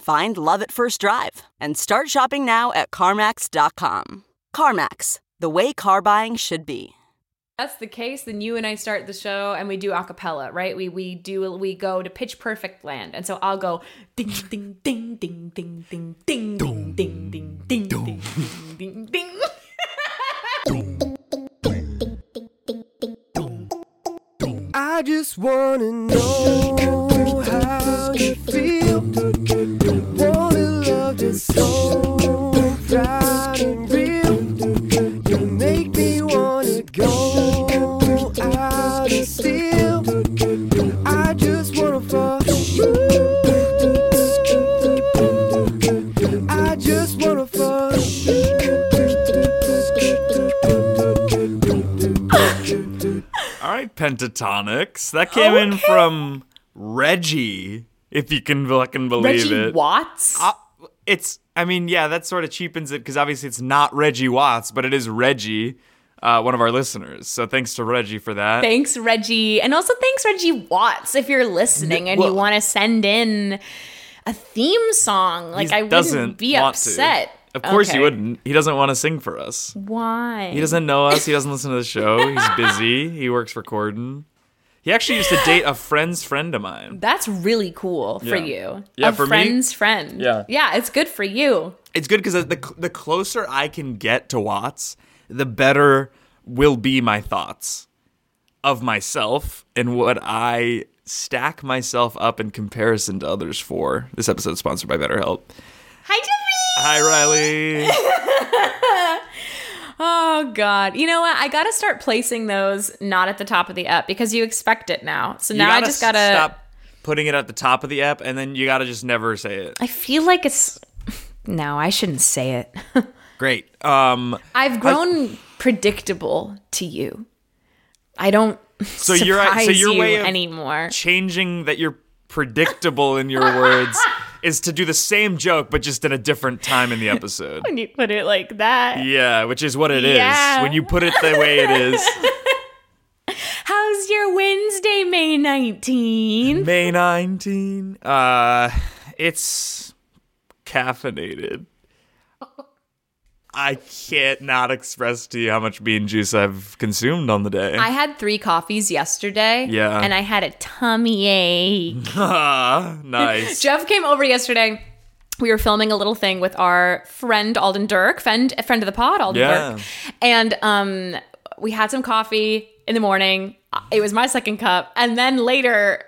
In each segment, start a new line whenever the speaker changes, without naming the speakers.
Find love at first drive and start shopping now at CarMax.com. CarMax, the way car buying should be.
that's the case, then you and I start the show and we do a cappella, right? We we do we go to pitch perfect land. And so I'll go ding ding ding ding ding ding ding ding ding ding ding ding ding ding
I just wanna know how you feel.
All right, Pentatonix. That came in from Reggie, if you can fucking believe
Reggie
it.
Watts.
Uh, it's, I mean, yeah, that sort of cheapens it because obviously it's not Reggie Watts, but it is Reggie, uh, one of our listeners. So thanks to Reggie for that.
Thanks, Reggie. And also thanks, Reggie Watts, if you're listening and you want to send in a theme song. Like I wouldn't be
want to.
upset.
Of course
Okay.
you wouldn't. He doesn't want to sing for us.
Why?
He doesn't know us. He doesn't listen to the show. He's busy. He works for Corden. He actually used to date a friend's friend of mine.
That's really cool for
Yeah.
you.
Yeah,
a
for me-
friend's friend.
Yeah.
Yeah, it's good for you.
It's good because the the closer I can get to Watts, the better will be my thoughts of myself and what I stack myself up in comparison to others for. This episode is sponsored by BetterHelp.
Hi, Jeffy.
Hi, Reilly.
Oh God. You know what? I gotta start placing those not at the top of the app because you expect it now. So now I just gotta
stop putting it at the top of the app, and then you gotta just never say it.
I feel like it's no, I shouldn't say it.
Great. Um.
I've grown predictable to you. I don't
So you're so your
you
way of
anymore.
changing that you're predictable in your words is to do the same joke but just at a different time in the episode.
When you put it like that.
Yeah, which is what it is
Yeah.
when you put it the way it is.
How's your Wednesday, May 19th?
May 19. Uh, it's caffeinated. I can't not express to you how much bean juice I've consumed on the day.
I had three coffees yesterday.
Yeah.
And I had a tummy ache.
Nice.
Geoff came over yesterday. We were filming a little thing with our friend Alden Dirk, friend friend of the pod, Alden
Yeah.
Dirk. And um we had some coffee in the morning. It was my second cup. And then later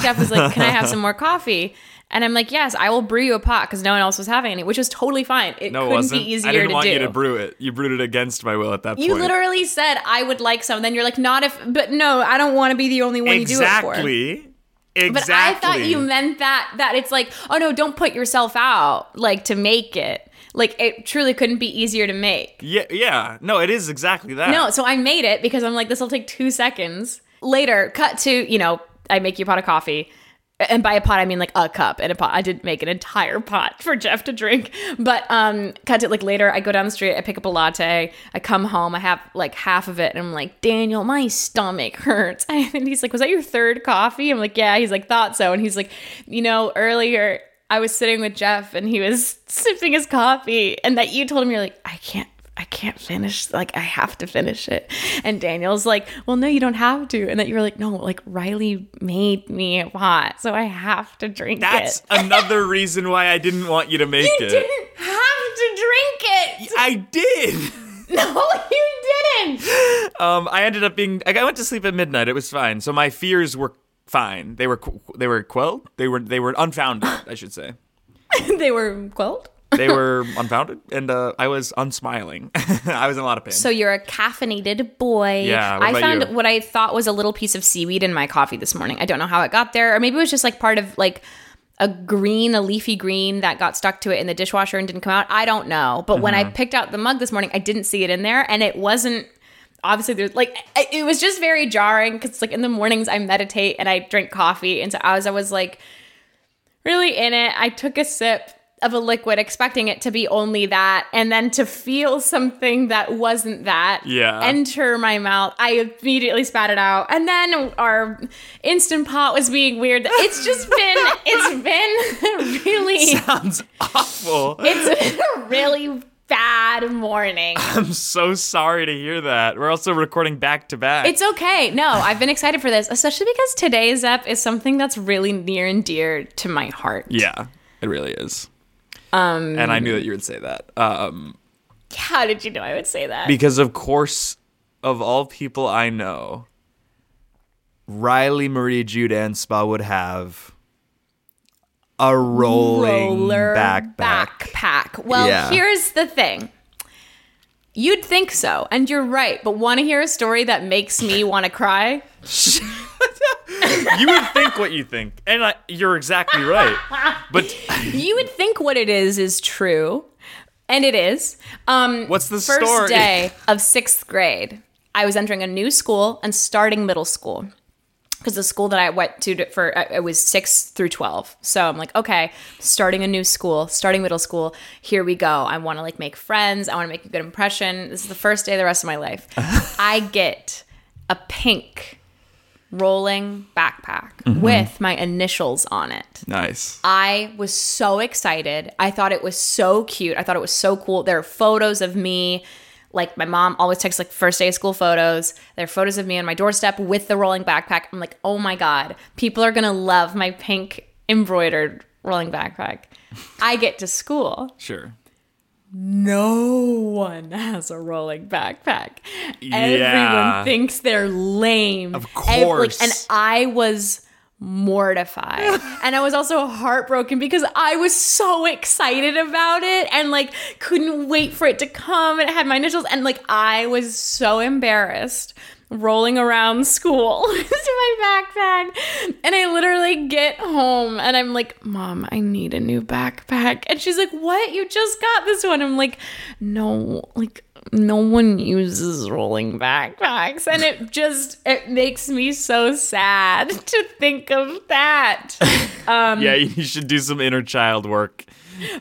Geoff was like, Can I have some more coffee? And I'm like, Yes, I will brew you a pot because no one else was having any, which was totally fine. It
no,
couldn't
wasn't.
be easier
I didn't
to
want
do.
you to brew it. You brewed it against my will at that
You
point.
You literally said I would like some. Then you're like, not if, but no, I don't want to be the only one you do it for.
exactly.
But
Exactly.
I thought you meant that that it's like, oh no, don't put yourself out like to make it. Like it truly couldn't be easier to make.
Yeah, yeah. No, it is exactly that.
No, so I made it because I'm like, this will take two seconds. Later, cut to, you know, I make you a pot of coffee. And by a pot, I mean like a cup and a pot. I didn't make an entire pot for Geoff to drink. But um, cut it like later, I go down the street, I pick up a latte, I come home, I have like half of it, and I'm like, Daniel, my stomach hurts. And he's like, Was that your third coffee? I'm like, Yeah. He's like, Thought so. And he's like, You know, earlier I was sitting with Geoff and he was sipping his coffee, and that you told him, You're like, I can't can't finish. Like, I have to finish it. And Daniel's like, well, no, you don't have to. And that you were like, no, like, Reilly made me pot, so I have to drink
That's
it.
That's another reason why I didn't want you to make
You
it.
You didn't have to drink it.
I did.
No, you didn't.
Um, I ended up being. Like, I went to sleep at midnight. It was fine. So my fears were fine. They were. They were quelled. They were. They were unfounded. I should say.
they were quelled.
They were unfounded, and uh, I was unsmiling. I was in a lot of pain.
So you're a caffeinated boy.
Yeah,
I found
you?
what I thought was a little piece of seaweed in my coffee this morning. I don't know how it got there, or maybe it was just like part of like a green, a leafy green that got stuck to it in the dishwasher and didn't come out. I don't know. But when I
Mm-hmm.
picked out the mug this morning, I didn't see it in there, and it wasn't. Obviously, there's like it it was just very jarring because like in the mornings I meditate and I drink coffee, and so as I was like really in it, I took a sip of a liquid expecting it to be only that and then to feel something that wasn't that
Yeah.
enter my mouth i immediately spat it out and then our instant pot was being weird it's just been it's been really
sounds awful.
it's been a really bad morning
I'm so sorry to hear that. We're also recording back to back.
it's okay no i've been excited for this especially because today's ep is something that's really near and dear to my heart
yeah, it really is. Um, and I knew that you would say that. Um,
how did you know i would say that
because of course, of all people I know, Reilly Marie Jude Anspaugh would have a rolling
roller
backpack.
backpack. Well,
Yeah.
here's the thing. You'd think so, and you're right. But want to hear a story that makes me want to cry?
You would think what you think, and I, you're exactly right. But
You would think what it is is true, and it is. Um,
What's the
first
story?
day of sixth grade? I was entering a new school and starting middle school because the school that I went to for uh, it was six through twelve. So I'm like, okay, starting a new school, starting middle school. Here we go. I want to like make friends. I want to make a good impression. This is the first day of the rest of my life. I get a pink rolling backpack
Mm-hmm.
with my initials on it.
nice.
I was so excited. I thought it was so cute. I thought it was so cool. There are photos of me. Like my mom always takes like first day of school photos. There are photos of me on my doorstep with the rolling backpack. I'm like, oh my God, people are gonna love my pink embroidered rolling backpack. I get to school.
Sure.
No one has a rolling backpack.
Yeah.
Everyone thinks they're lame.
Of course.
and I was mortified. and I was also heartbroken because I was so excited about it and like couldn't wait for it to come and it had my initials and like I was so embarrassed rolling around school with my backpack. And I literally get home and I'm like mom I need a new backpack. And she's like what? You just got this one. I'm like no like no one uses rolling backpacks. And it just it makes me so sad to think of that. Um,
yeah, you should do some inner child work.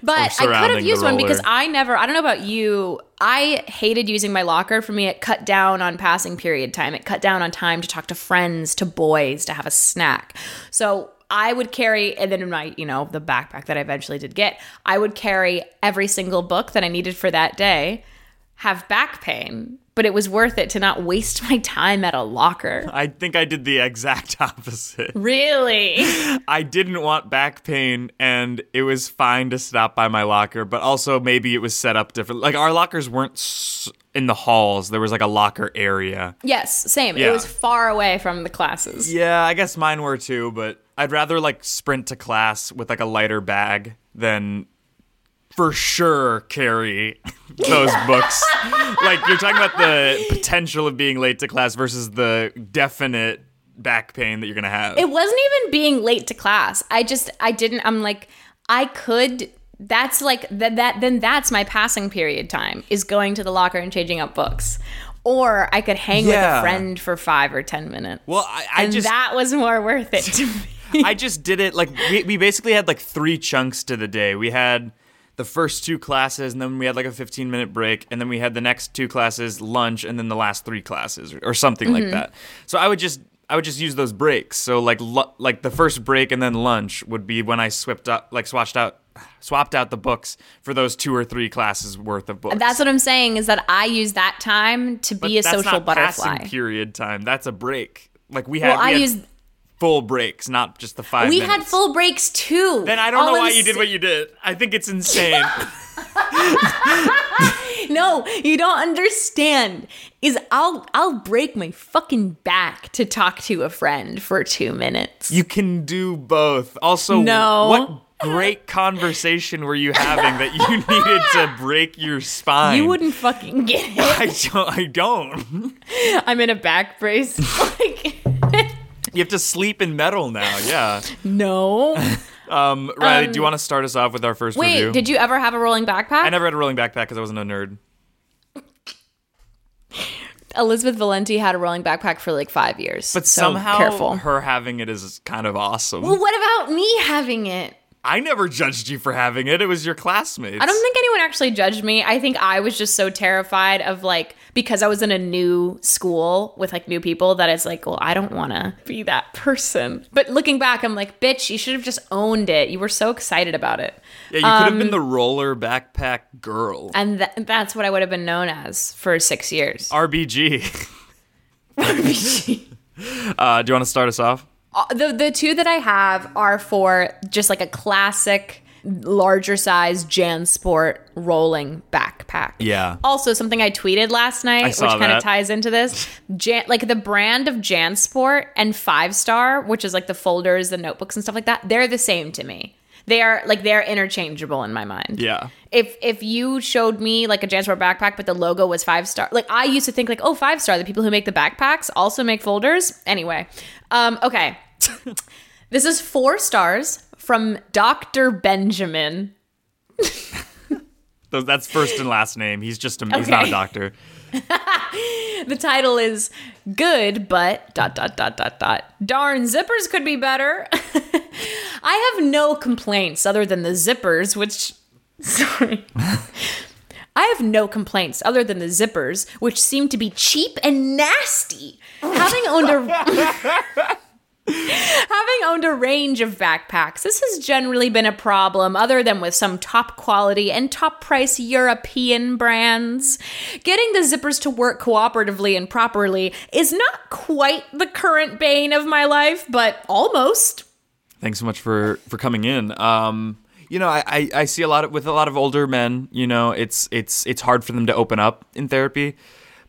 but I could have used one because. I never, I don't know about you, I hated using my locker. For me, it cut down on passing period time. It cut down on time to talk to friends, to boys, to have a snack. So I would carry, and then in my, you know, the backpack that I eventually did get, I would carry every single book that I needed for that day, have back pain, but it was worth it to not waste my time at a locker.
I think I did the exact opposite.
Really?
I didn't want back pain, and it was fine to stop by my locker, but also maybe it was set up different. Like our lockers weren't in the halls. There was like a locker area.
yes, same.
Yeah.
It was far away from the classes.
Yeah, I guess mine were too, but I'd rather like sprint to class with like a lighter bag than for sure carry those books. like you're talking about the potential of being late to class versus the definite back pain that you're gonna have.
It wasn't even being late to class. I just I didn't I'm like I could that's like that that then that's my passing period time is going to the locker and changing up books. Or I could hang with a friend for 5 or 10 minutes.
well, I, I
and
just
that was more worth it to me.
I just did it like we, we basically had like three chunks to the day. We had the first two classes, and then we had like a 15 minute break, and then we had the next two classes, lunch, and then the last three classes, or, or something
Mm-hmm.
like that. So I would just I would just use those breaks. So like lu- like the first break and then lunch would be when I swapped out like swatched out swapped out the books for those two or three classes worth of books.
And that's what I'm saying is that I use that time to
But
be a social butterfly.
Period time. That's a break. Like we had,
Well,
we
I
had
used
full breaks, not just the five.
we
minutes.
had full breaks too.
Then I don't
All
know why you did what you did. I think it's insane.
no, you don't understand. Is I'll I'll break my fucking back to talk to a friend for two minutes.
You can do both. Also,
No.
what great conversation were you having that you needed to break your spine?
you wouldn't fucking get it.
I don't. I don't.
I'm in a back brace. like,
You have to sleep in metal now. Yeah.
no.
Um, Reilly, do you want to start us off with our first
Wait,
review?
did you ever have a rolling backpack?
I never had a rolling backpack because I wasn't a nerd.
Elizabeth Valenti had a rolling backpack for like five years.
But
so
somehow
careful.
her having it is kind of awesome.
well, what about me having it?
I never judged you for having it. It was your classmates.
I don't think anyone actually judged me. I think I was just so terrified of like because I was in a new school with like new people that it's like, well, I don't want to be that person. But looking back, I'm like, bitch, you should have just owned it. You were so excited about it.
Yeah, you could have been the roller backpack girl.
And th- that's what I would have been known as for six years.
RBG. uh, do you want to start us off?
Uh, the the two that I have are for just like a classic larger size JanSport rolling backpack.
Yeah.
Also, something I tweeted last night, which kind of ties into this, Jan, like the brand of JanSport and Five Star, which is like the folders, the notebooks, and stuff like that. They're the same to me. They are like they're interchangeable in my mind.
Yeah.
If if you showed me like a JanSport backpack, but the logo was five star, like I used to think like, oh, five star. The people who make the backpacks also make folders. Anyway, um, okay. this is four stars from Dr. Benjamin.
That's first and last name. He's just a, he's not a doctor.
The title is good, but dot dot dot dot dot. Darn zippers could be better. I have no complaints other than the zippers, which sorry. I have no complaints other than the zippers, which seem to be cheap and nasty. Having owned a Having owned a range of backpacks, this has generally been a problem other than with some top quality and top price European brands. Getting the zippers to work cooperatively and properly is not quite the current bane of my life, but almost.
Thanks so much for for coming in. Um, you know, I, I, I see a lot of with a lot of older men. You know, it's it's it's hard for them to open up in therapy.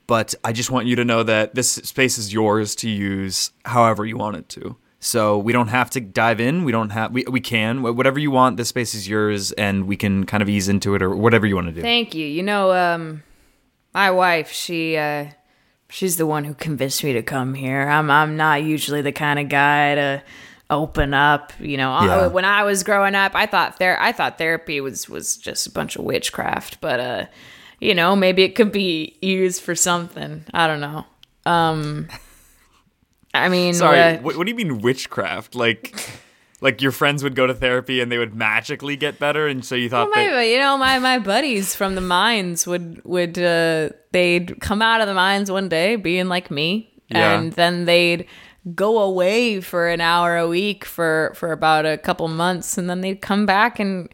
But I just want you to know that this space is yours to use however you want it to. So we don't have to dive in. We don't have we we can whatever you want. This space is yours, and we can kind of ease into it or whatever you want to do.
Thank you. You know, um, my wife, she, uh, she's the one who convinced me to come here. I'm, I'm not usually the kind of guy to open up. You know,
Yeah.
when I was growing up, I thought there, I thought therapy was was just a bunch of witchcraft. But, uh, you know, maybe it could be used for something. I don't know. Um, I mean,
Sorry,
uh,
what, what do you mean witchcraft? Like, like your friends would go to therapy and they would magically get better, and so you thought
Well,
that
you know my my buddies from the mines would would uh, they'd come out of the mines one day being like me,
Yeah.
and then they'd go away for an hour a week for for about a couple months, and then they'd come back and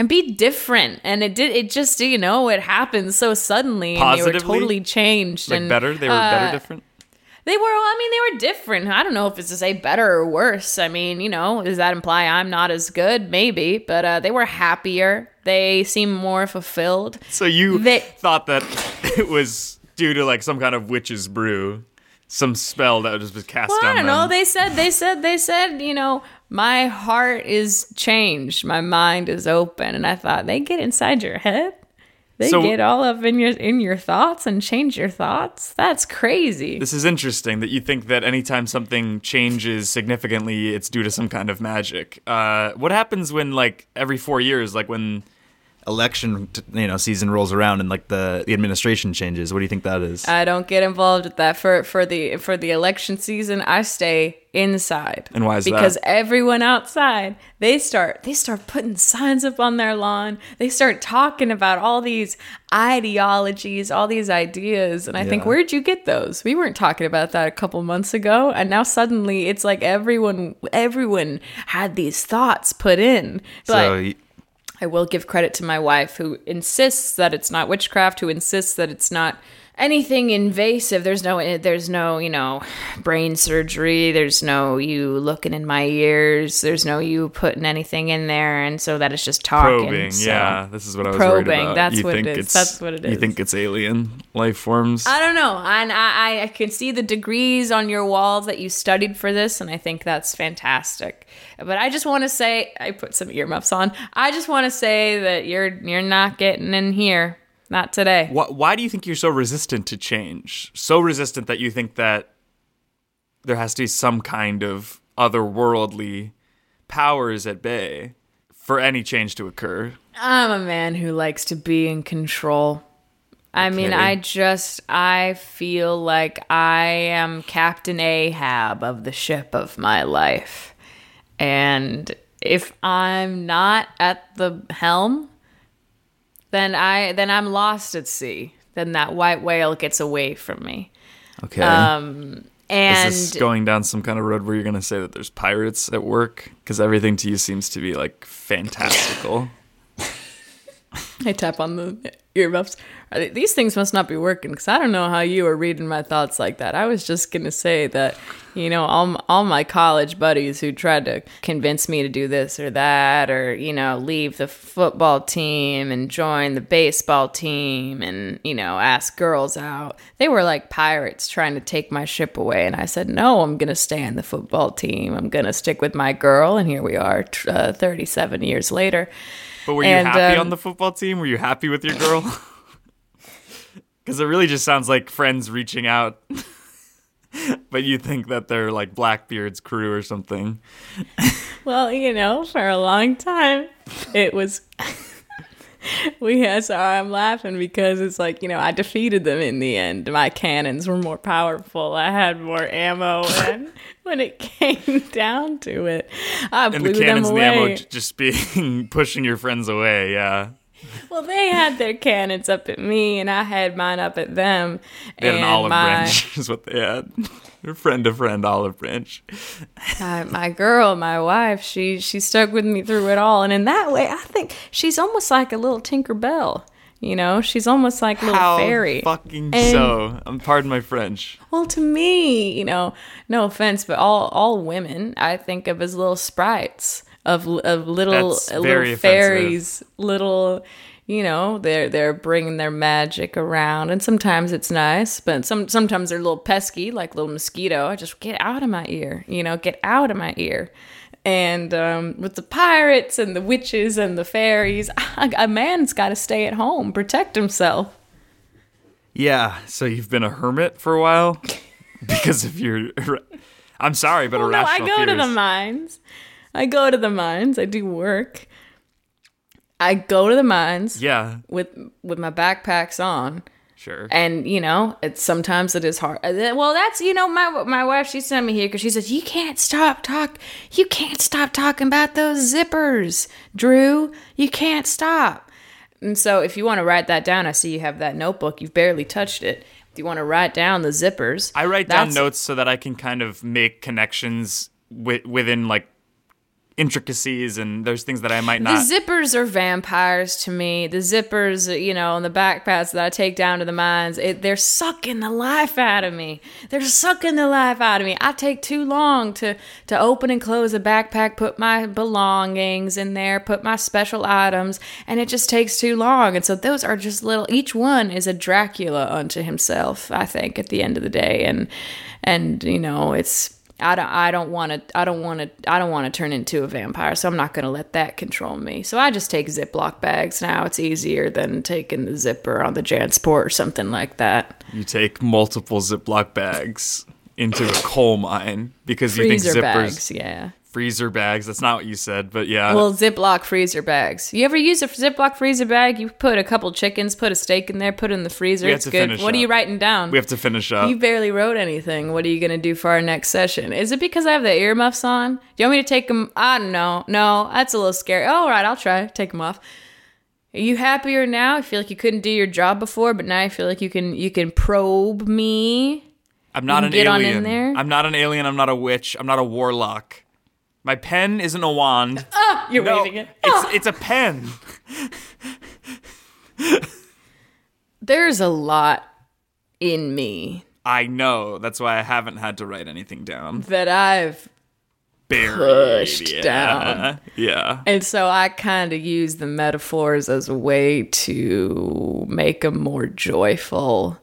and be different. And it did it just you know it happened so suddenly, and they were
Positively?
totally changed
like
and
better. They were
uh,
better, different.
they were, I mean, they were different. I don't know if it's to say better or worse. I mean, you know, does that imply I'm not as good? Maybe, but uh, they were happier. They seemed more fulfilled.
So you
They-
thought that it was due to like some kind of witch's brew, some spell that just was cast
Well, I
on
don't
them.
know. They said, they said, they said, you know, my heart is changed. My mind is open. And I thought, they get inside your head? They
So-
get all up in your in your thoughts and change your thoughts? That's crazy.
this is interesting that you think that anytime something changes significantly, it's due to some kind of magic. Uh, what happens when like every four years, like when election you know season rolls around and like the the administration changes? What do you think that is?
I don't get involved with that for for the for the election season. I stay inside.
And why is that?
because everyone outside they start they start putting signs up on their lawn. They start talking about all these ideologies, all these ideas, and I think where'd you get those? We weren't talking about that a couple months ago, and now suddenly it's like everyone everyone had these thoughts put in. But
so
I will give credit to my wife who insists that it's not witchcraft, who insists that it's not anything invasive. There's no there's no, you know, brain surgery. There's no you looking in my ears. There's no you putting anything in there and so that is just talking.
Probing,
so-
yeah. This is what I was worried
Probing,
about.
that's
you
what it
think. It's,
That's what it
You think it's alien life forms?
I don't know. And I, I, I can see the degrees on your walls that you studied for this, and I think that's fantastic. But I just want to say, I put some earmuffs on. I just want to say that you're you're not getting in here, not today.
Why, why do you think you're so resistant to change? So resistant that you think that there has to be some kind of otherworldly powers at bay for any change to occur.
I'm a man who likes to be in control. I mean, I just I feel like I am Captain Ahab of the ship of my life. And if I'm not at the helm, then I then I'm lost at sea. Then that white whale gets away from me.
Okay.
Um and
Is this going down some kind of road where you're going to say that there's pirates at work? Because everything to you seems to be like fantastical.
I tap on the earmuffs. These things must not be working because I don't know how you were reading my thoughts like that. I was just gonna say that, you know, all all my college buddies who tried to convince me to do this or that, or you know, leave the football team and join the baseball team, and you know, ask girls out. They were like pirates trying to take my ship away, and I said, no, I'm gonna stay on the football team. I'm gonna stick with my girl, and here we are, uh, 37 years later.
But were you
And,
happy
um,
on the football team? Were you happy with your girl? Because it really just sounds like friends reaching out. but you think that they're like Blackbeard's crew or something.
Well, you know, for a long time, it was. we had, so I'm laughing because it's like, you know, I defeated them in the end. My cannons were more powerful. I had more ammo. And when it came down to it, I
And
blew
the cannons
them
and the ammo
away.
just being pushing your friends away, yeah.
Well, they had their cannons up at me, and I had mine up at them.
They had an
and
olive
my,
branch, is what they had. friend to friend olive branch.
my, my girl, my wife, she she stuck with me through it all, and in that way, I think she's almost like a little Tinker Bell. You know, she's almost like a little
How
fairy.
fucking
And-
so. Um, pardon my French.
Well, to me, you know, no offense, but all all women I think of as little sprites of of little little
offensive.
fairies, little. You know, they're they're bringing their magic around, and sometimes it's nice, but some sometimes they're a little pesky, like little mosquito. I just get out of my ear, you know, get out of my ear. And um, with the pirates and the witches and the fairies, a man's got to stay at home, protect himself.
Yeah, so you've been a hermit for a while? because of your. I'm sorry, but
Well, no, I
irrational
go to the mines. I go to the mines. I do work. I go to the mines
Yeah,
with with my backpacks on,
sure.
and you know, it's sometimes it is hard. uh, Well, that's you know, my my wife she sent me here because she says you can't stop talk, you can't stop talking about those zippers, Drew. You can't stop. And so, if you want to write that down, I see you have that notebook. You've barely touched it. If you want to write down the zippers,
I write down notes so that I can kind of make connections wi- within like intricacies and there's things that I might not.
The zippers are vampires to me. The zippers, you know, and the backpacks that I take down to the mines, it, they're sucking the life out of me. They're sucking the life out of me. I take too long to to open and close a backpack, put my belongings in there, put my special items, and it just takes too long. And so those are just little. Each one is a Dracula unto himself. I think at the end of the day, and and you know, it's. I don't I don't want to I don't want to I don't want to turn into a vampire, so I'm not going to let that control me. So I just take Ziploc bags now. It's easier than taking the zipper on the Jansport or something like that.
you take multiple Ziploc bags into a coal mine because you think
Freezer
zippers.
bags, yeah.
Freezer bags. That's not what you said, but yeah.
Well, Ziploc freezer bags. You ever use a Ziploc freezer bag? You put a couple chickens, put a steak in there, put it in the freezer. It's good. What are you writing down?
we have to finish up.
You barely wrote anything. What are you going to do for our next session? Is it because I have the earmuffs on? Do you want me to take them? I don't know. No, that's a little scary. All right, I'll try. Take them off. Are you happier now? I feel like you couldn't do your job before, but now I feel like you can you can probe me.
I'm not an
get on in
alien.
there?
I'm not an alien. I'm not a witch. I'm not a warlock. My pen isn't a wand.
Ah, you're
no,
waving it.
it's ah. it's a pen.
There's a lot in me
I know. That's why I haven't had to write anything down.
that I've
Buried.
Pushed
yeah.
down.
Yeah.
And so I kind of use the metaphors as a way to make them more joyful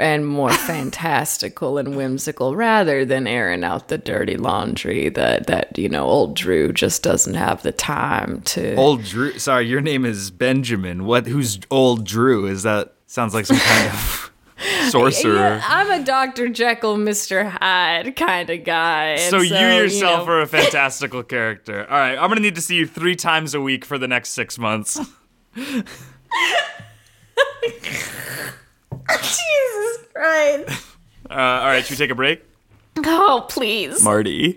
and more fantastical and whimsical rather than airing out the dirty laundry that, that you know, old Drew just doesn't have the time to.
Old Drew. Sorry, your name is Benjamin. What? Who's old Drew? Is that sounds like some kind of sorcerer?
Yeah, I'm a Dr. Jekyll, Mr. Hyde kind of guy. and
so, you yourself
know-
are a fantastical character. All right, I'm gonna need to see you three times a week for the next six months.
Jesus Christ.
Uh, all right, should we take a break,
Oh, please.
Marty?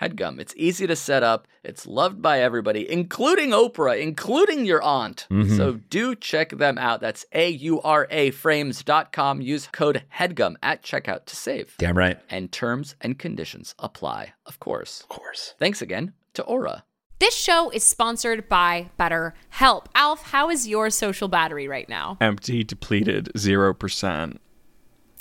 HEADGUM. It's easy to set up. It's loved by everybody, including Oprah, including your aunt. Mm-hmm. So do check them out. That's A U R A frames.com. Use code HEADGUM at checkout to save.
Damn right.
And terms and conditions apply, of course.
Of course.
Thanks again to Aura.
This show is sponsored by BetterHelp. Alf, how is your social battery right now?
Empty, depleted, zero percent.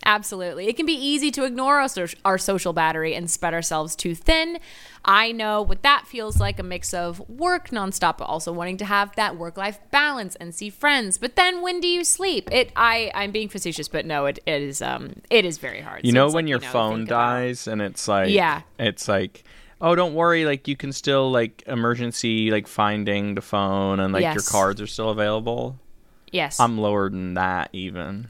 Absolutely. It can be easy to ignore our, so- our social battery and spread ourselves too thin. I know what that feels like a mix of work nonstop, but also wanting to have that work life balance and see friends. But then when do you sleep? It I, I'm being facetious, but no, it, it is um it is very hard.
You
So
know when
like,
your
know,
phone dies and it's like
Yeah.
it's like oh don't worry like you can still like emergency like finding the phone and like your cards are still available.
Yes.
I'm lower than that even.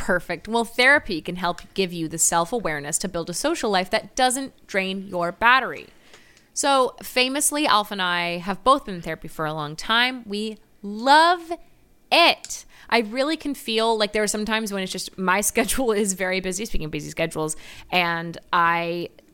Perfect. Well, therapy can help give you the self awareness to build a social life that doesn't drain your battery. So, famously, Alf and I have both been in therapy for a long time. We love it. I really can feel like there are some times when it's just my schedule is very busy, speaking of busy schedules, and I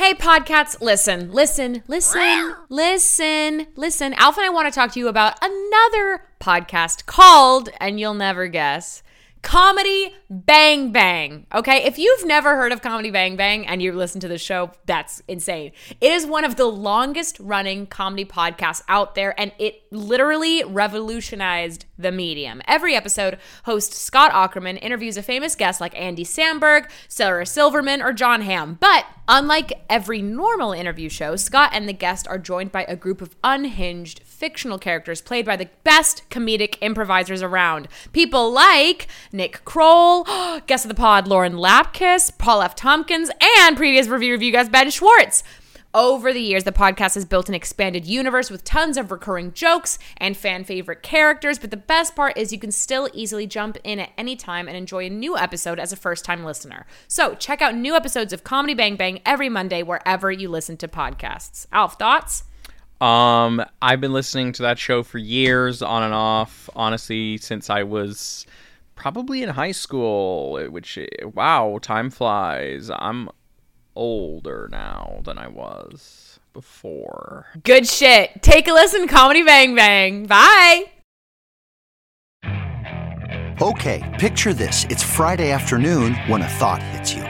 Hey, podcasts, listen, listen, listen, listen, listen. Alpha and I want to talk to you about another podcast called, and you'll never guess, Comedy Bang Bang. Okay, if you've never heard of Comedy Bang Bang and you listen to the show, that's insane. It is one of the longest running comedy podcasts out there, and it literally revolutionized the medium. Every episode, host Scott Aukerman interviews a famous guest like Andy Samberg, Sarah Silverman, or Jon Hamm. But unlike every normal interview show, Scott and the guest are joined by a group of unhinged fictional characters played by the best comedic improvisers around. People like Nick Kroll, guest of the pod Lauren Lapkus, Paul F. Tompkins, and previous Review Revue guest Ben Schwartz. Over the years, the podcast has built an expanded universe with tons of recurring jokes and fan favorite characters. But the best part is you can still easily jump in at any time and enjoy a new episode as a first time listener. So check out new episodes of Comedy Bang Bang every Monday wherever you listen to podcasts. Alf, thoughts?
Um, I've been listening to that show for years, on and off. Honestly, since I was probably in high school. Which wow, time flies. I'm older now than I was before.
Good shit. Take a listen, Comedy Bang Bang. Bye.
Okay, picture this. It's Friday afternoon when a thought hits you.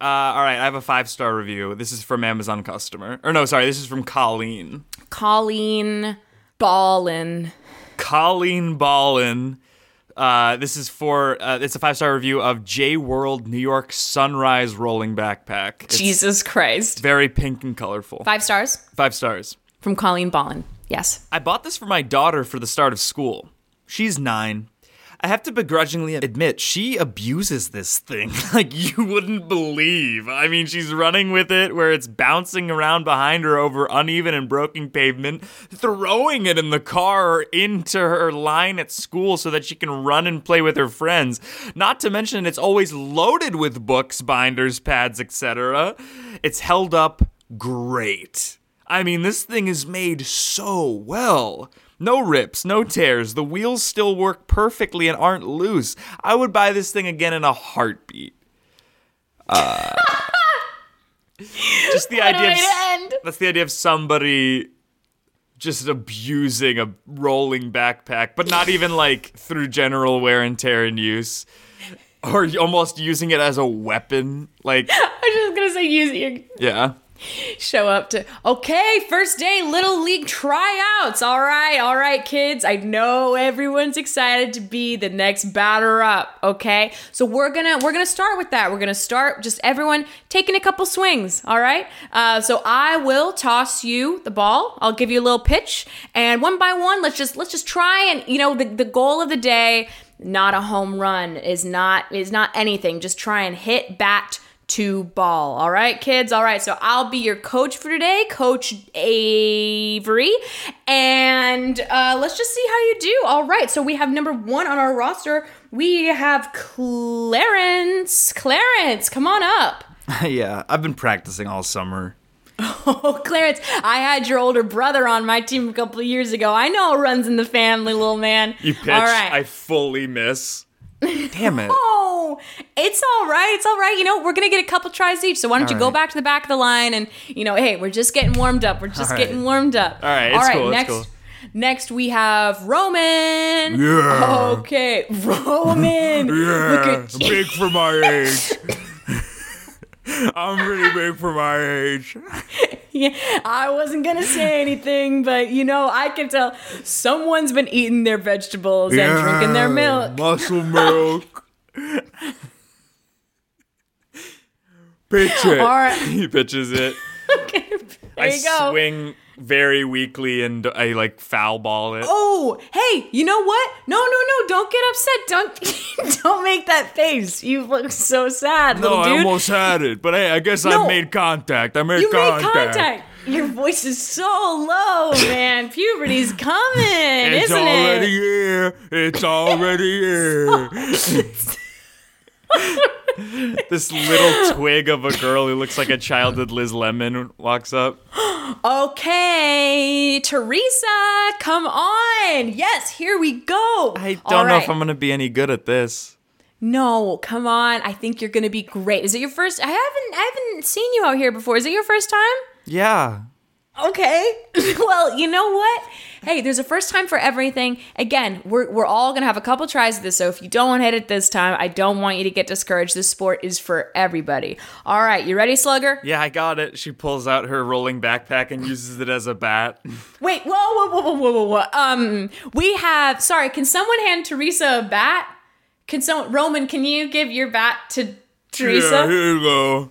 Uh, all right, I have a five star review. This is from Amazon customer. Or no, sorry, this is from Colleen.
Colleen Ballin.
Colleen Ballin. Uh, this is for uh, it's a five star review of J World New York Sunrise Rolling Backpack. It's
Jesus Christ.
very pink and colorful.
Five stars
Five stars.
from Colleen Ballin. Yes.
I bought this for my daughter for the start of school. She's nine. I have to begrudgingly admit, she abuses this thing like you wouldn't believe. I mean, she's running with it where it's bouncing around behind her over uneven and broken pavement, throwing it in the car into her line at school so that she can run and play with her friends. Not to mention, it's always loaded with books, binders, pads, etc. It's held up great. I mean, this thing is made so well. No rips, no tears. The wheels still work perfectly and aren't loose. I would buy this thing again in a heartbeat. Uh, just the
What
idea. Of,
end.
That's the idea of somebody just abusing a rolling backpack, but not even like through general wear and tear and use, or almost using it as a weapon. Like,
I was just gonna say use your
yeah.
Show up to okay first day little league tryouts. All right all right kids. I know everyone's excited to be the next batter up okay? So we're gonna we're gonna start with that. We're gonna start just everyone taking a couple swings all right? Uh, so i will toss you the ball. I'll give you a little pitch. And one by one let's just let's just try and you know the, the goal of the day not a home run is not is not anything. Just try and hit bat to ball. All right, kids. All right. So I'll be your coach for today, Coach Avery. And uh, let's just see how you do. All right. So we have number one on our roster. We have Clarence. Clarence, come on up.
yeah, I've been practicing all summer.
Oh, Clarence, I had your older brother on my team a couple of years ago. I know it runs in the family, little man.
You pitch,
All right.
I fully miss. Damn it.
Oh, it's all right. It's all right. You know, we're gonna get a couple tries each. So why don't
All
you go back to the back of the line and you know, hey, we're just getting warmed up. We're just
All right.
getting warmed up.
All right, it's cool, it's
Next,
cool.
next we have Roman.
Yeah.
Okay, Roman. Look at you.
big for my age. I'm really big for my age.
Yeah, I wasn't gonna say anything, but you know, I can tell someone's been eating their vegetables and drinking their milk.
Muscle milk. Pitch it.
All right.
He pitches it.
Okay, there
I
you go.
swing very weakly and I like foul ball it.
Oh, hey, you know what? No, no, no! Don't get upset. Don't don't make that face. You look so sad,
no,
little
I almost had it, but hey, I guess
No.
I made contact. I made
you
contact.
made contact. Your voice is so low, man. Puberty's coming,
It's
isn't it?
It's already here. It's already here. this little twig of a girl who looks like a childhood Liz Lemon walks up.
Okay, Teresa, come on. Yes, here we go.
I don't know if I'm gonna be any good at this.
No, come on. I think you're gonna be great. Is it your first? I haven't, I haven't seen you out here before. Is it your first time?
Yeah.
Okay. well, you know what? Hey, there's a first time for everything. Again, we're, we're all going to have a couple tries at this. So if you don't hit it this time, I don't want you to get discouraged. This sport is for everybody. All right. You ready, Slugger?
Yeah, I got it. She pulls out her rolling backpack and uses it as a bat.
Wait. Whoa, whoa, whoa, whoa, whoa, whoa, whoa. Um, we have, sorry, can someone hand Teresa a bat? Can someone, Roman, can you give your bat to Teresa?
Yeah, here you go.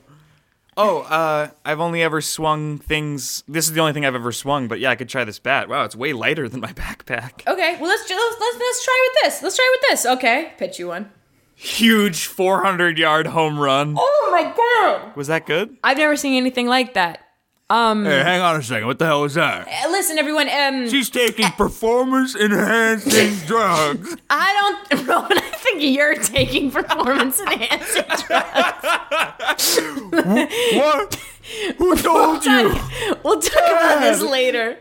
Oh, uh, I've only ever swung things. This is the only thing I've ever swung, but yeah, I could try this bat. Wow, it's way lighter than my backpack.
Okay, well let's, let's let's let's try with this. Let's try with this. Okay, pitch you one.
Huge 400 yard home run.
Oh my god!
Was that good?
I've never seen anything like that. Um,
Hey, hang on a second. What the hell was that?
uh, listen, everyone. Um,
She's taking performance enhancing drugs.
I don't, Roman. I think you're taking performance enhancing drugs.
What? Who told you?
We'll talk about this later.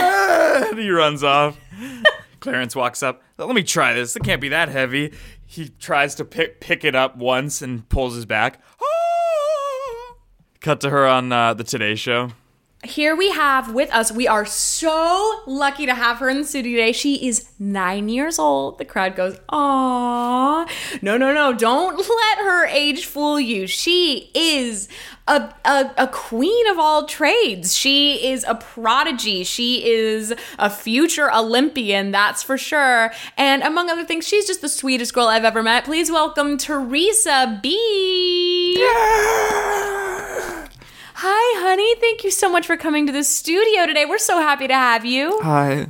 And he runs off. Clarence walks up. Let me try this. It can't be that heavy. He tries to pick pick it up once and pulls his back. Cut to her on uh, the Today Show.
Here we have with us. We are so lucky to have her in the studio today. She is nine years old. The crowd goes, "Aww!" No, no, no! Don't let her age fool you. She is a, a a queen of all trades. She is a prodigy. She is a future Olympian. That's for sure. And among other things, she's just the sweetest girl I've ever met. Please welcome Teresa B. Hi, honey. Thank you so much for coming to the studio today. We're so happy to have you.
Hi.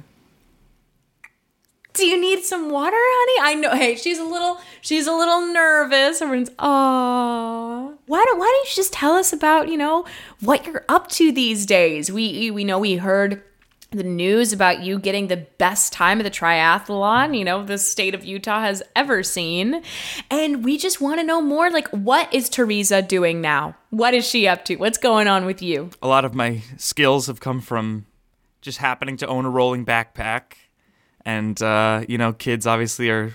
Do you need some water, honey? I know. Hey, she's a little. She's a little nervous. Everyone's. Aww. Why don't Why don't you just tell us about you know what you're up to these days? We we know we heard the news about you getting the best time of the triathlon, you know, the state of Utah has ever seen. And we just want to know more like what is Teresa doing now? What is she up to? What's going on with you?
A lot of my skills have come from just happening to own a rolling backpack. And, uh, you know, kids obviously are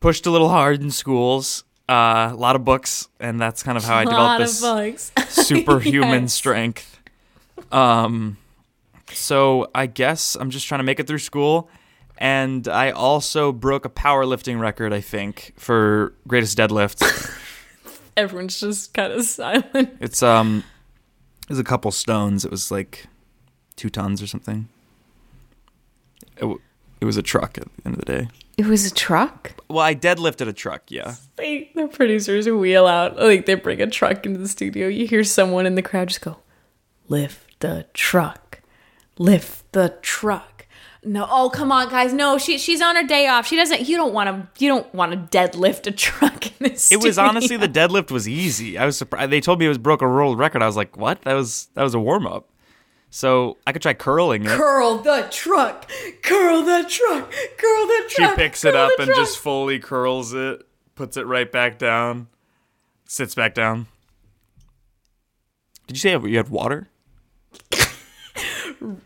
pushed a little hard in schools. Uh, a lot of books, and that's kind of how I developed this superhuman
Yes.
strength. Um, so I guess I'm just trying to make it through school, and I also broke a powerlifting record, I think, for greatest deadlift.
Everyone's just kind of silent.
it's um, it was a couple stones. It was like two tons or something. It, w- it was a truck at the end of the day.
It was a truck?
Well, I deadlifted a truck. Yeah.
They, the producers wheel out, like they bring a truck into the studio. You hear someone in the crowd just go, lift the truck, lift the truck. No, oh come on, guys! No, she she's on her day off. She doesn't. You don't want to. You don't want to deadlift a truck in this.
It was honestly the deadlift was easy. I was surprised. They told me it was broke a world record. I was like, what? That was that was a warm up. So I could try curling it.
curl the truck, curl the truck, curl the truck.
She picks it up and
truck.
just fully curls it, puts it right back down, sits back down. Did you say you had water?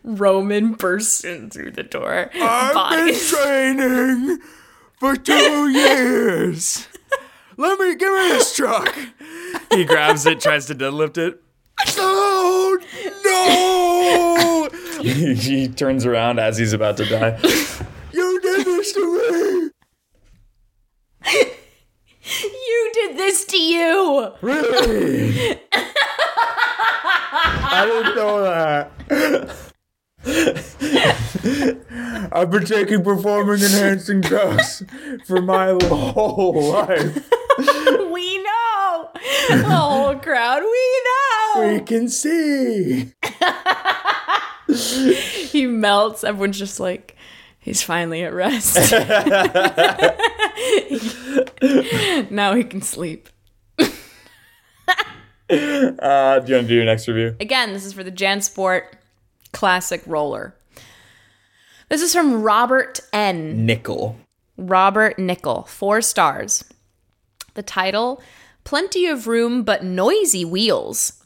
Roman bursts in through the door.
I've
Body-
been training for two years. Let me give me this truck. He grabs it, tries to deadlift it. No, no! he, he turns around as he's about to die. You did this to me.
you did this to you.
Really? I didn't know that. I've been taking performing enhancing drugs for my whole life.
we know. The whole crowd, we know.
We can see.
he melts. Everyone's just like, he's finally at rest. now he can sleep.
Uh, do you want to do your next review?
Again, this is for the JanSport Classic Roller. This is from Robert N.
Nickel.
Robert Nickel, four stars. The title Plenty of room but noisy wheels.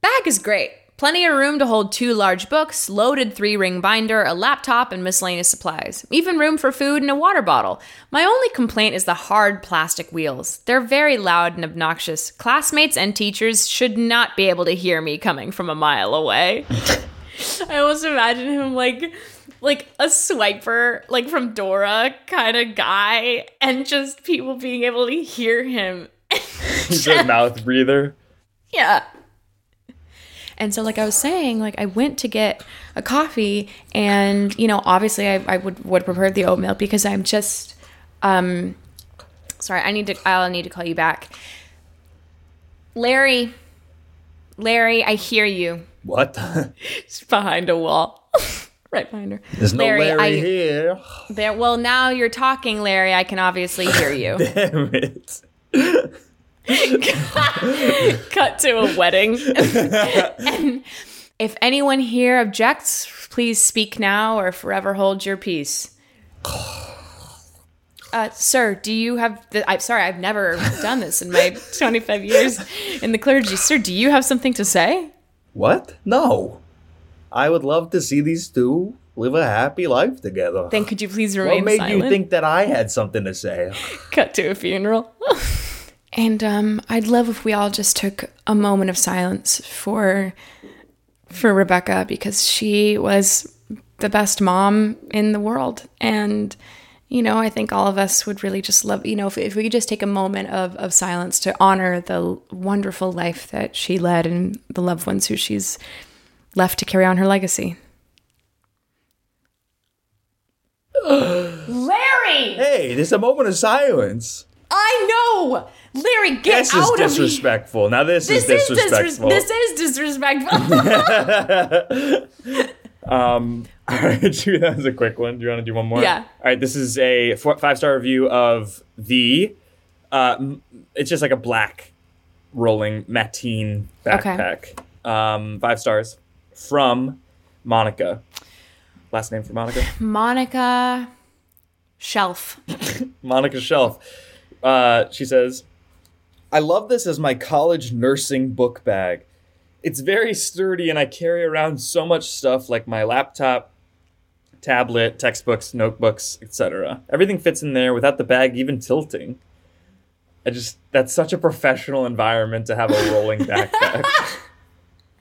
Bag is great. Plenty of room to hold two large books, loaded three ring binder, a laptop, and miscellaneous supplies. Even room for food and a water bottle. My only complaint is the hard plastic wheels. They're very loud and obnoxious. Classmates and teachers should not be able to hear me coming from a mile away. I almost imagine him like like a swiper, like from Dora kind of guy, and just people being able to hear him.
He's a mouth breather.
Yeah. And so, like I was saying, like I went to get a coffee, and you know, obviously, I, I would would prepare the oat milk because I'm just, um, sorry, I need to, I'll need to call you back, Larry. Larry, I hear you.
What?
It's behind a wall, right behind her.
There's no Larry,
I,
here.
There, well, now you're talking, Larry. I can obviously hear you.
Damn it.
Cut to a wedding. and if anyone here objects, please speak now or forever hold your peace. Uh, sir, do you have the, I'm sorry, I've never done this in my 25 years in the clergy. Sir, do you have something to say?
What? No. I would love to see these two live a happy life together.
Then could you please remain
What made
silent?
you think that I had something to say?
Cut to a funeral. and um, I'd love if we all just took a moment of silence for for Rebecca because she was the best mom in the world. And, you know, I think all of us would really just love, you know, if, if we could just take a moment of, of silence to honor the wonderful life that she led and the loved ones who she's left to carry on her legacy. Larry!
Hey, there's a moment of silence.
I know! Larry, get
This is
out of here!
disrespectful. Now this,
This
is
is,
disrespectful.
disres- this is disrespectful.
um, all right, that was a quick one. Do you want to do one more?
Yeah.
All right, this is a five star review of the. Uh, it's just like a black rolling Matein
Okay.
backpack. Um, five stars from Monica. Last name for Monica.
Monica Shelf.
Monica Shelf. Uh, she says, I love this as my college nursing book bag. It's very sturdy, and I carry around so much stuff like my laptop, tablet, textbooks, notebooks, etc. Everything fits in there without the bag even tilting. I just, that's such a professional environment to have a rolling backpack.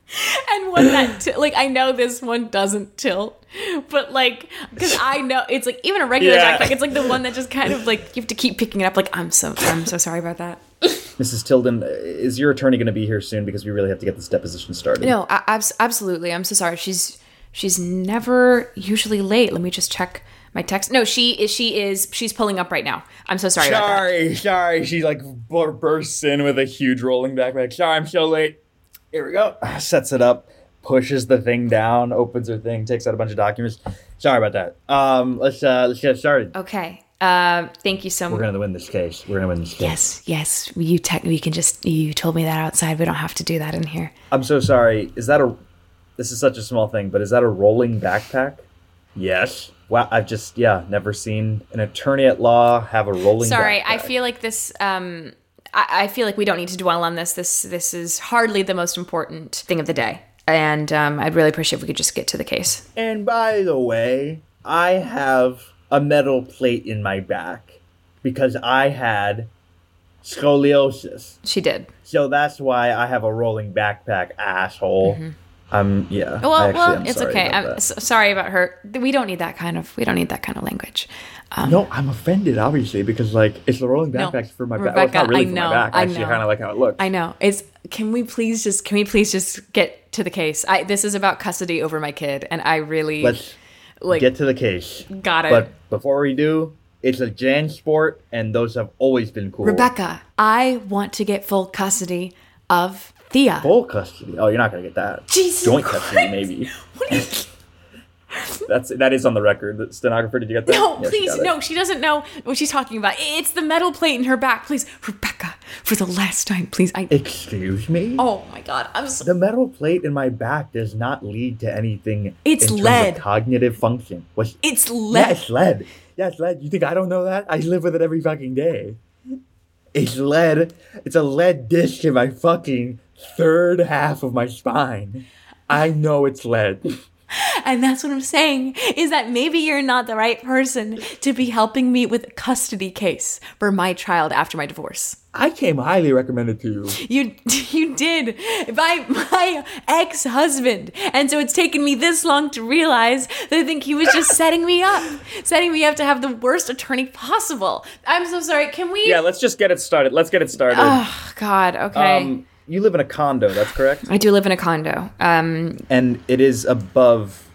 And when that, t- like, I know this one doesn't tilt, but like, because I know it's like even a regular
Yeah.
backpack, it's like the one that just kind of like you have to keep picking it up. Like, I'm so, I'm so sorry about that.
Mrs. Tilden, is your attorney going to be here soon? Because we really have to get this deposition started.
No, a- abs- absolutely. I'm so sorry. She's she's never usually late. Let me just check my text. No, she is. She is. She's pulling up right now. I'm so sorry. about that.
Sorry, sorry. She like bursts in with a huge rolling backpack. Sorry, I'm so late. Here we go. Sets it up, pushes the thing down, opens her thing, takes out a bunch of documents. Sorry about that. Um, let's uh, let's get started.
Okay. Um. Thank you so much.
We're gonna win this case. We're gonna win this case.
Yes. Yes. You tech. We can just. You told me that outside. We don't have to do that in here.
I'm so sorry. Is that a? This is such a small thing, but is that a rolling backpack? Yes. Wow. I've just yeah never seen an attorney at law have a rolling.
Sorry,
backpack.
I feel like this. Um, I, I feel like we don't need to dwell on this. This this is hardly the most important thing of the day, and um, I'd really appreciate if we could just get to the case.
And by the way, I have a metal plate in my back because I had scoliosis.
She did.
So that's why I have a rolling backpack, asshole. Um, yeah.
Well,
actually
well,
am
it's okay. I'm so, sorry about her. We don't need that kind of. We don't need that kind of language. Um,
no, I'm offended, obviously, because like it's the rolling
No,
for my back. Well, it's not really
I
for
know,
my back. I actually kind of like how it looks.
I know. It's. Can we please just? Can we please just get to the case. I this is about custody over my kid, and I really
Let's
like
get to the case.
got it.
But before we do, it's a JanSport, and those have always been cool.
Rebecca, I want to get full custody of Thea.
Full custody. Oh, you're not gonna get that.
Jesus
Joint custody, maybe.
That's that is on the record. The stenographer, did you get that?
No,
you
please,
it.
no. She doesn't know what she's talking about. It's the metal plate in her back. Please, Rebecca, for the last time, please. I.
Excuse me.
Oh my God, I'm so.
The metal plate in my back does not lead to anything.
It's
in terms of
lead.
cognitive function. What's,
It's
yeah,
lead.
it's lead. Yeah, it's lead. You think I don't know that? I live with it every fucking day. It's lead. It's a lead disc in my fucking third half of my spine. I know it's lead.
And that's what I'm saying is that maybe you're not the right person to be helping me with a custody case for my child after my divorce.
I came highly recommended to you.
You you did by my ex-husband. And so it's taken me this long to realize that I think he was just setting me up, setting me up to have the worst attorney possible. I'm so sorry. Can we
Yeah, let's just get it started. Let's get it started.
Oh god, okay.
Um, you live in a condo, that's correct?
I do live in a condo. Um
And it is above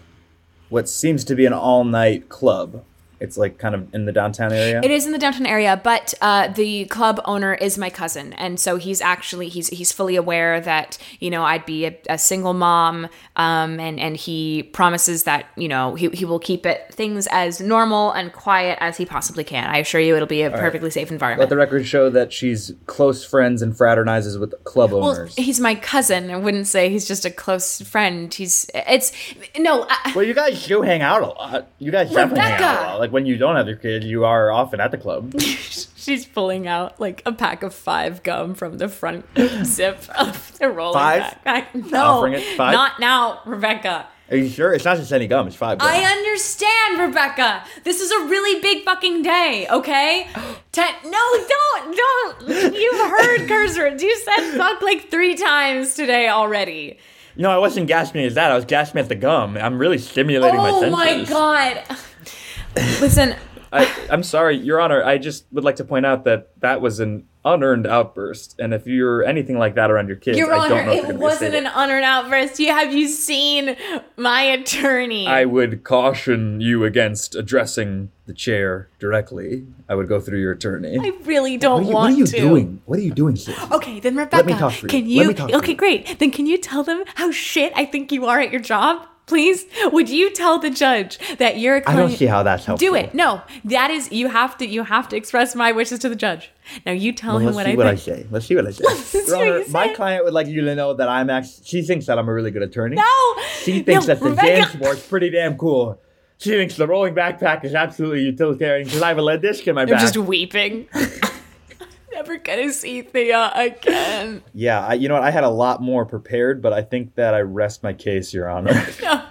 what seems to be an all-night club. It's like kind of in the downtown area.
It is in the downtown area, but uh, the club owner is my cousin, and so he's actually he's he's fully aware that you know I'd be a, a single mom, um, and and he promises that you know he he will keep it things as normal and quiet as he possibly can. I assure you, it'll be a
right.
perfectly safe environment.
Let the record show that she's close friends and fraternizes with club
well,
owners.
he's my cousin. I wouldn't say he's just a close friend. He's it's no. I,
Well, you guys do hang out a lot. You guys definitely hang out a lot. Like when you don't have your kid, you are often at the club.
She's pulling out like a pack of five gum from the front zip of the rolling
Five?
No,
Offering it? Five?
not now, Rebecca.
Are you sure? It's not just any gum. It's five. gum.
I understand, Rebecca. This is a really big fucking day, okay? Ten- no, don't, don't. You've heard cursor. You said fuck like three times today already.
No, I wasn't gasping at that. I was gasping at the gum. I'm really stimulating my senses.
Oh my god. Listen,
I, I'm sorry, Your Honor. I just would like to point out that that was an unearned outburst, and if you're anything like that around your kids,
Your
I
Honor,
don't know if you're
it wasn't an unearned outburst. You have you seen my attorney?
I would caution you against addressing the chair directly. I would go through your attorney.
I really don't
What you,
want
what are you
to.
doing? What are you doing, sis?
Okay, then Rebecca,
me talk for you.
can
Let
you?
me talk
okay, great. Then can you tell them how shit I think you are at your job, please? Would you tell the judge that you're? A
I
client-
don't see how that's helpful.
Do it. No, that is you have to. You have to express my wishes to the judge. Now you tell
Well,
him what I
what I say. Let's see what I say.
Let's see
Your
what
Honor, my
say.
client would like you to know that I'm actually. She thinks that I'm a really good attorney.
No,
She thinks
no,
that the
Rebecca.
JanSport's pretty damn cool. She thinks the rolling backpack is absolutely utilitarian because I have a lead disc in my
I'm
back.
just weeping. Never gonna see Thea again.
Yeah, I, you know what? I had a lot more prepared, but I think that I rest my case, Your Honor.
No,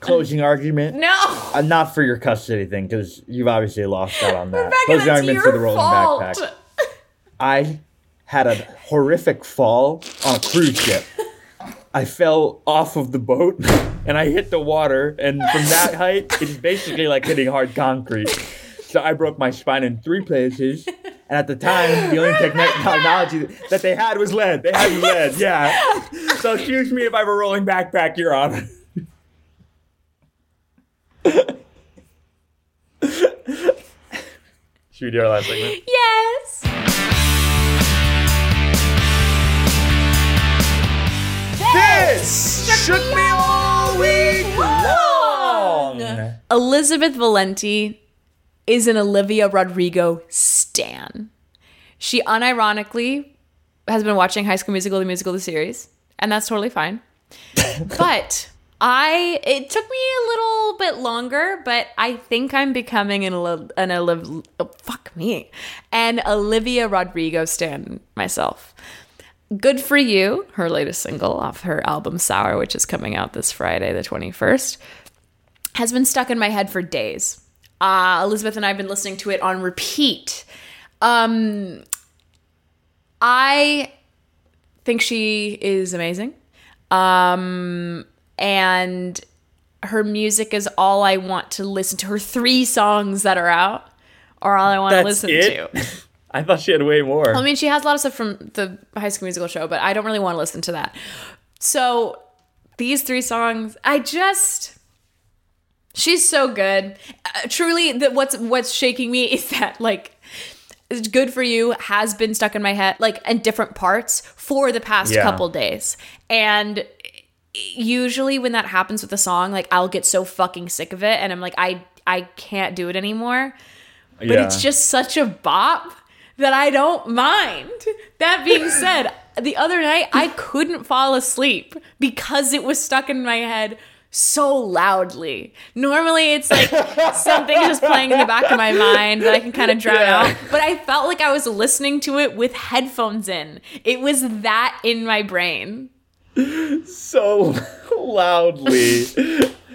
Closing argument.
no.
Uh, not for your custody thing because you've obviously lost out on that.
Rebecca,
Closing argument
your
for the rolling
fault.
backpack. I had a horrific fall on a cruise ship. I fell off of the boat and I hit the water, and from that height, it's basically like hitting hard concrete. So I broke my spine in three places. And at the time, the only technology that they had was lead. They had lead, yeah. So excuse me if I have a rolling backpack, Your Honor.
Should we do our last segment?
Yes.
This shook me all week long.
Elizabeth Valenti is an Olivia Rodrigo stan. She unironically has been watching High School Musical, the musical, the series, and that's totally fine. but I, it took me a little bit longer, but I think I'm becoming an, an Oliv, oh, fuck me, an Olivia Rodrigo stan myself. Good for You, her latest single off her album Sour, which is coming out this Friday, the 21st, has been stuck in my head for days. Uh, Elizabeth and I have been listening to it on repeat. Um, I think she is amazing. Um, and her music is all I want to listen to. Her three songs that are out are all I want to listen
it?
to.
I thought she had way more.
I mean, she has a lot of stuff from the High School Musical show, but I don't really want to listen to that. So these three songs, I just she's so good. Uh, truly, that what's what's shaking me is that like it's good for you has been stuck in my head like in different parts for the past
Yeah.
couple days and usually when that happens with a song like i'll get so fucking sick of it and i'm like i i can't do it anymore but
Yeah.
it's just such a bop that i don't mind that being said the other night i couldn't fall asleep because it was stuck in my head so loudly. Normally it's like something just playing in the back of my mind that I can kind of drown
Yeah.
out. But I felt like I was listening to it with headphones in. It was that in my brain.
so loudly.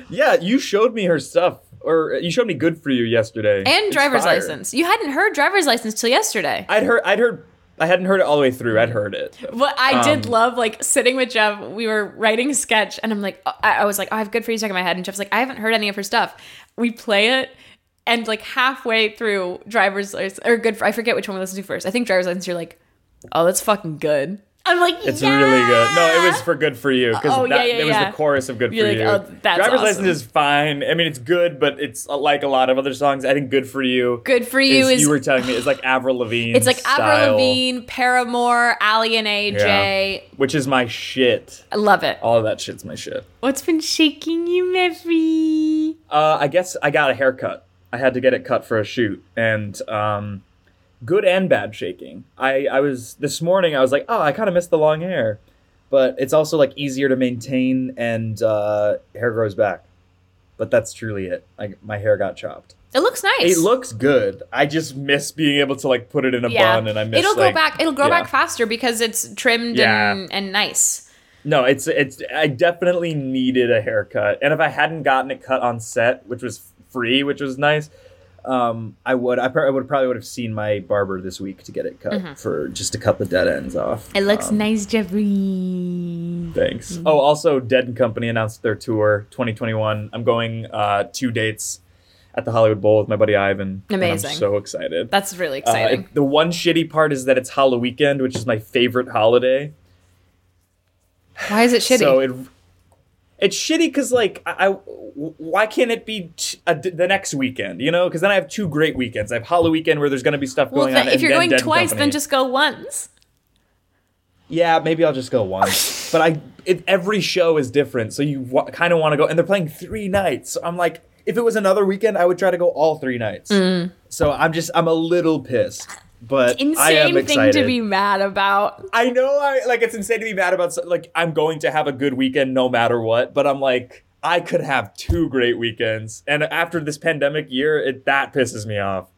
yeah, you showed me her stuff, or you showed me "Good for You" yesterday,
And
It's
driver's
fire.
license. You hadn't heard driver's license till yesterday.
I'd heard, I'd heard, I hadn't heard it all the way through. I'd heard it.
But I did
Um,
love like sitting with Geoff. We were writing a sketch, and I'm like, I, I was like, oh, I have good for you stuck in my head, and Geoff's like, I haven't heard any of her stuff. We play it, and like halfway through driver's or good, for, I forget which one we listened to first. I think driver's license. You're like, oh, that's fucking good. I'm like,
It's
yeah!
really good. No, it was for "Good for You" because
Oh, yeah, yeah,
it was the chorus of "Good
You're
for
like,
You."
oh, that's
driver's
awesome.
license is fine. I mean, it's good, but it's uh, like a lot of other songs. I think "Good for You."
Good for You is-
you were telling me is like Avril Lavigne.
It's like Avril. Lavigne, Paramore, Aly and AJ.
Which is my shit.
I love it.
All of that shit's my shit.
What's been shaking you, Meffy?
Uh, I guess I got a haircut. I had to get it cut for a shoot, and um, good and bad shaking. I I was this morning. I was like, oh, I kind of missed the long hair, but it's also like easier to maintain, and uh, hair grows back. But that's truly it. I, my hair got chopped.
It looks nice.
It looks good. I just miss being able to like put it in a bun, and I miss
it'll
like,
go back. It'll grow
yeah.
back faster because it's trimmed
Yeah.
and, and nice.
No, it's it's. I definitely needed a haircut, and if I hadn't gotten it cut on set, which was free, which was nice, um, I would. I, pr- I would probably would have seen my barber this week to get it cut
Mhm.
for just to cut the dead ends off.
It looks
Um,
nice, Geoffrey.
Thanks. Oh, also, Dead and Company announced their tour 2021. I'm going uh, two dates at the Hollywood Bowl with my buddy Ivan.
Amazing.
I'm so excited.
That's really
Uh,
exciting.
it- the one shitty part is that it's Halloween weekend, which is my favorite holiday.
Why is it shitty?
So it it's shitty because like I, I- why can't it be t- a the next weekend? You know, because then I have two great weekends. I have Halloween weekend where there's going to be stuff
well,
going
then,
on.
if
and
you're
then
going twice,
Company.
then just go once.
yeah, maybe I'll just go once. but I it, every show is different, so you w- kind of want to go, and they're playing three nights. So I'm like, if it was another weekend, I would try to go all three nights.
Mm.
So I'm just I'm a little pissed. But I am
Insane thing to be mad about.
I know, I like it's insane to be mad about. Like I'm going to have a good weekend no matter what, but I'm like I could have two great weekends, and after this pandemic year, it that pisses me off.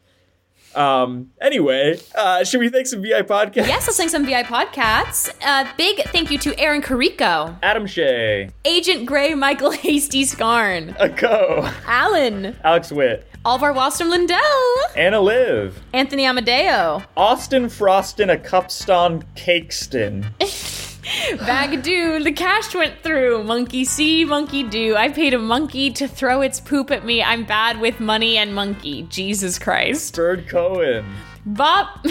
Um. Anyway, uh, should we thank some VI podcasts?
Yes, let's sing some VI podcasts. Uh, big thank you to Aaron Carico,
Adam Shea,
Agent Gray, Michael Hasty Scarn,
a co,
Alan,
Alex Witt,
Alvar Wallstrom Lindell,
Anna Liv,
Anthony Amadeo,
Austin Froston, a Cupston Cakeston,
Bagadoo, the cash went through. Monkey see, monkey do. I paid a monkey to throw its poop at me. I'm bad with money and monkey. Jesus Christ.
Bird Cohen,
Bob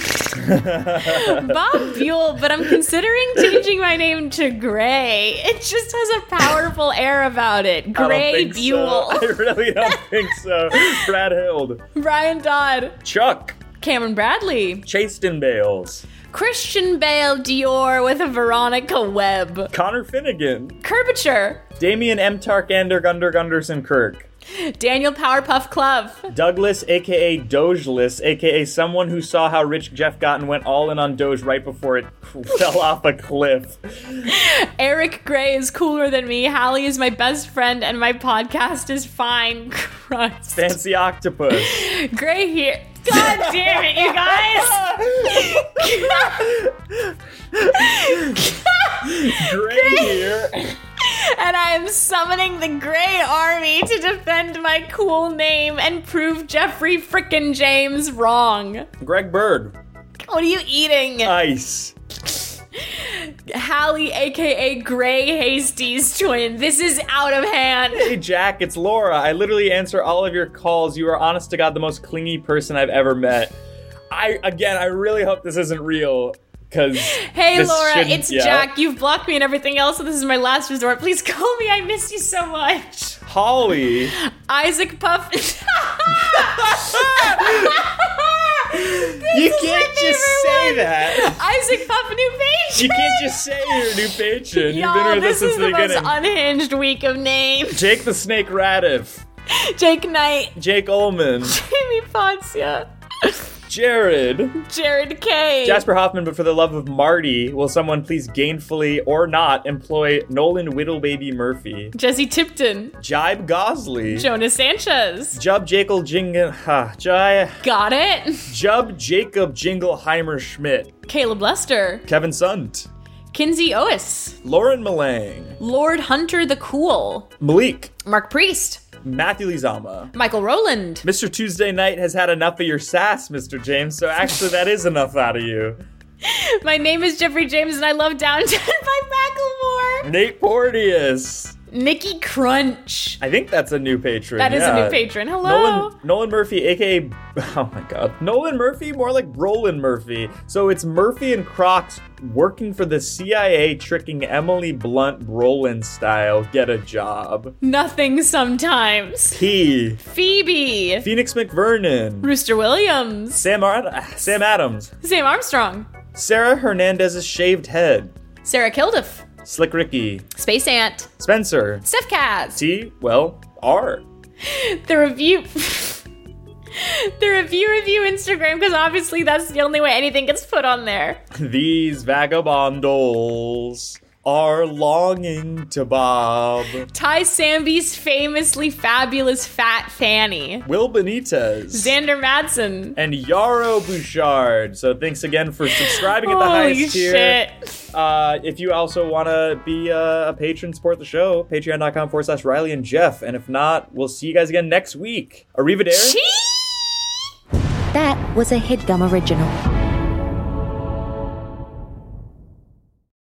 Bob Buell, but I'm considering changing my name to Gray. It just has a powerful air about it. Gray Buell.
So. I really don't think so. Brad Hild,
Brian Dodd.
Chuck,
Cameron Bradley.
Chaston Bales,
Christian Bale Dior with a Veronica Webb.
Connor Finnegan,
Curvature.
Damian M. Tarkander Gunder Gunderson Kirk.
Daniel Powerpuff Club.
Douglas, aka Dogeless, aka someone who saw how rich Geoff got and went all in on Doge right before it fell off a cliff.
Eric Gray is cooler than me. Hallie is my best friend, and my podcast is fine. Christ.
Fancy Octopus.
Gray here. God damn it, you guys!
Gray here.
And I am summoning the Gray Army to defend my cool name and prove Geoffrey frickin' James wrong.
Greg Bird.
What are you eating?
Ice.
Hallie, aka Gray Hasty's twin. This is out of hand.
Hey Jack, it's Laura. I literally answer all of your calls. You are honest to God the most clingy person I've ever met. I again, I really hope this isn't real. Because
Hey Laura, it's Jack. You've blocked me and everything else, so this is my last resort. Please call me. I miss you so much.
Holly.
Isaac Puff.
you can't just say that.
Isaac Puff, new patron.
You can't just say you're a new patron. You've
Y'all,
been with
this
us since
is
the
the most
beginning.
unhinged week of names.
Jake the Snake Radiff.
Jake Knight,
Jake Ullman.
Jamie Poncia,
Jared.
Jared K.
Jasper Hoffman, but for the love of Marty, will someone please gainfully or not employ Nolan Whittlebaby Murphy?
Jesse Tipton,
Jibe Gosley.
Jonas Sanchez.
Jub Jacob Jingle. Ha. Jai.
Got it.
Jub Jacob Jingleheimer Schmidt.
Caleb Lester,
Kevin Sunt.
Kinsey Ois,
Lauren Malang.
Lord Hunter the Cool,
Malik.
Mark Priest,
Matthew Lizama.
Michael Rowland,
Mr. Tuesday Night has had enough of your sass, Mr. James, so actually that is enough out of you.
My name is Geoffrey James and I love Downtown by Macklemore.
Nate Porteous.
Nikki Crunch.
I think that's a new patron.
That is a new patron. Hello.
Nolan, Nolan Murphy, aka oh my god, Nolan Murphy, more like Roland Murphy. So it's Murphy and Crocs working for the CIA, tricking Emily Blunt Brolin style. Get a job.
Nothing sometimes.
P.
Phoebe.
Phoenix McVernon.
Rooster Williams.
Sam Ar- Sam Adams.
Sam Armstrong.
Sarah Hernandez's shaved head.
Sarah Kilduff.
Slick Ricky.
Space Ant.
Spencer.
Steph Kaz.
T. Well, R.
The review. the Review Revue Instagram because obviously that's the only way anything gets put on there.
These vagabondos are longing to bob.
Ty Samby's famously fabulous fat Fanny.
Will Benitez.
Xander Madsen.
and Yarrow Bouchard. So thanks again for subscribing at the
Holy
highest tier.
shit.
Uh, if you also want to be uh, a patron, support the show, patreon.com forward slash Reilly and Geoff. And if not, we'll see you guys again next week. Arrivederci.
That was a headgum original.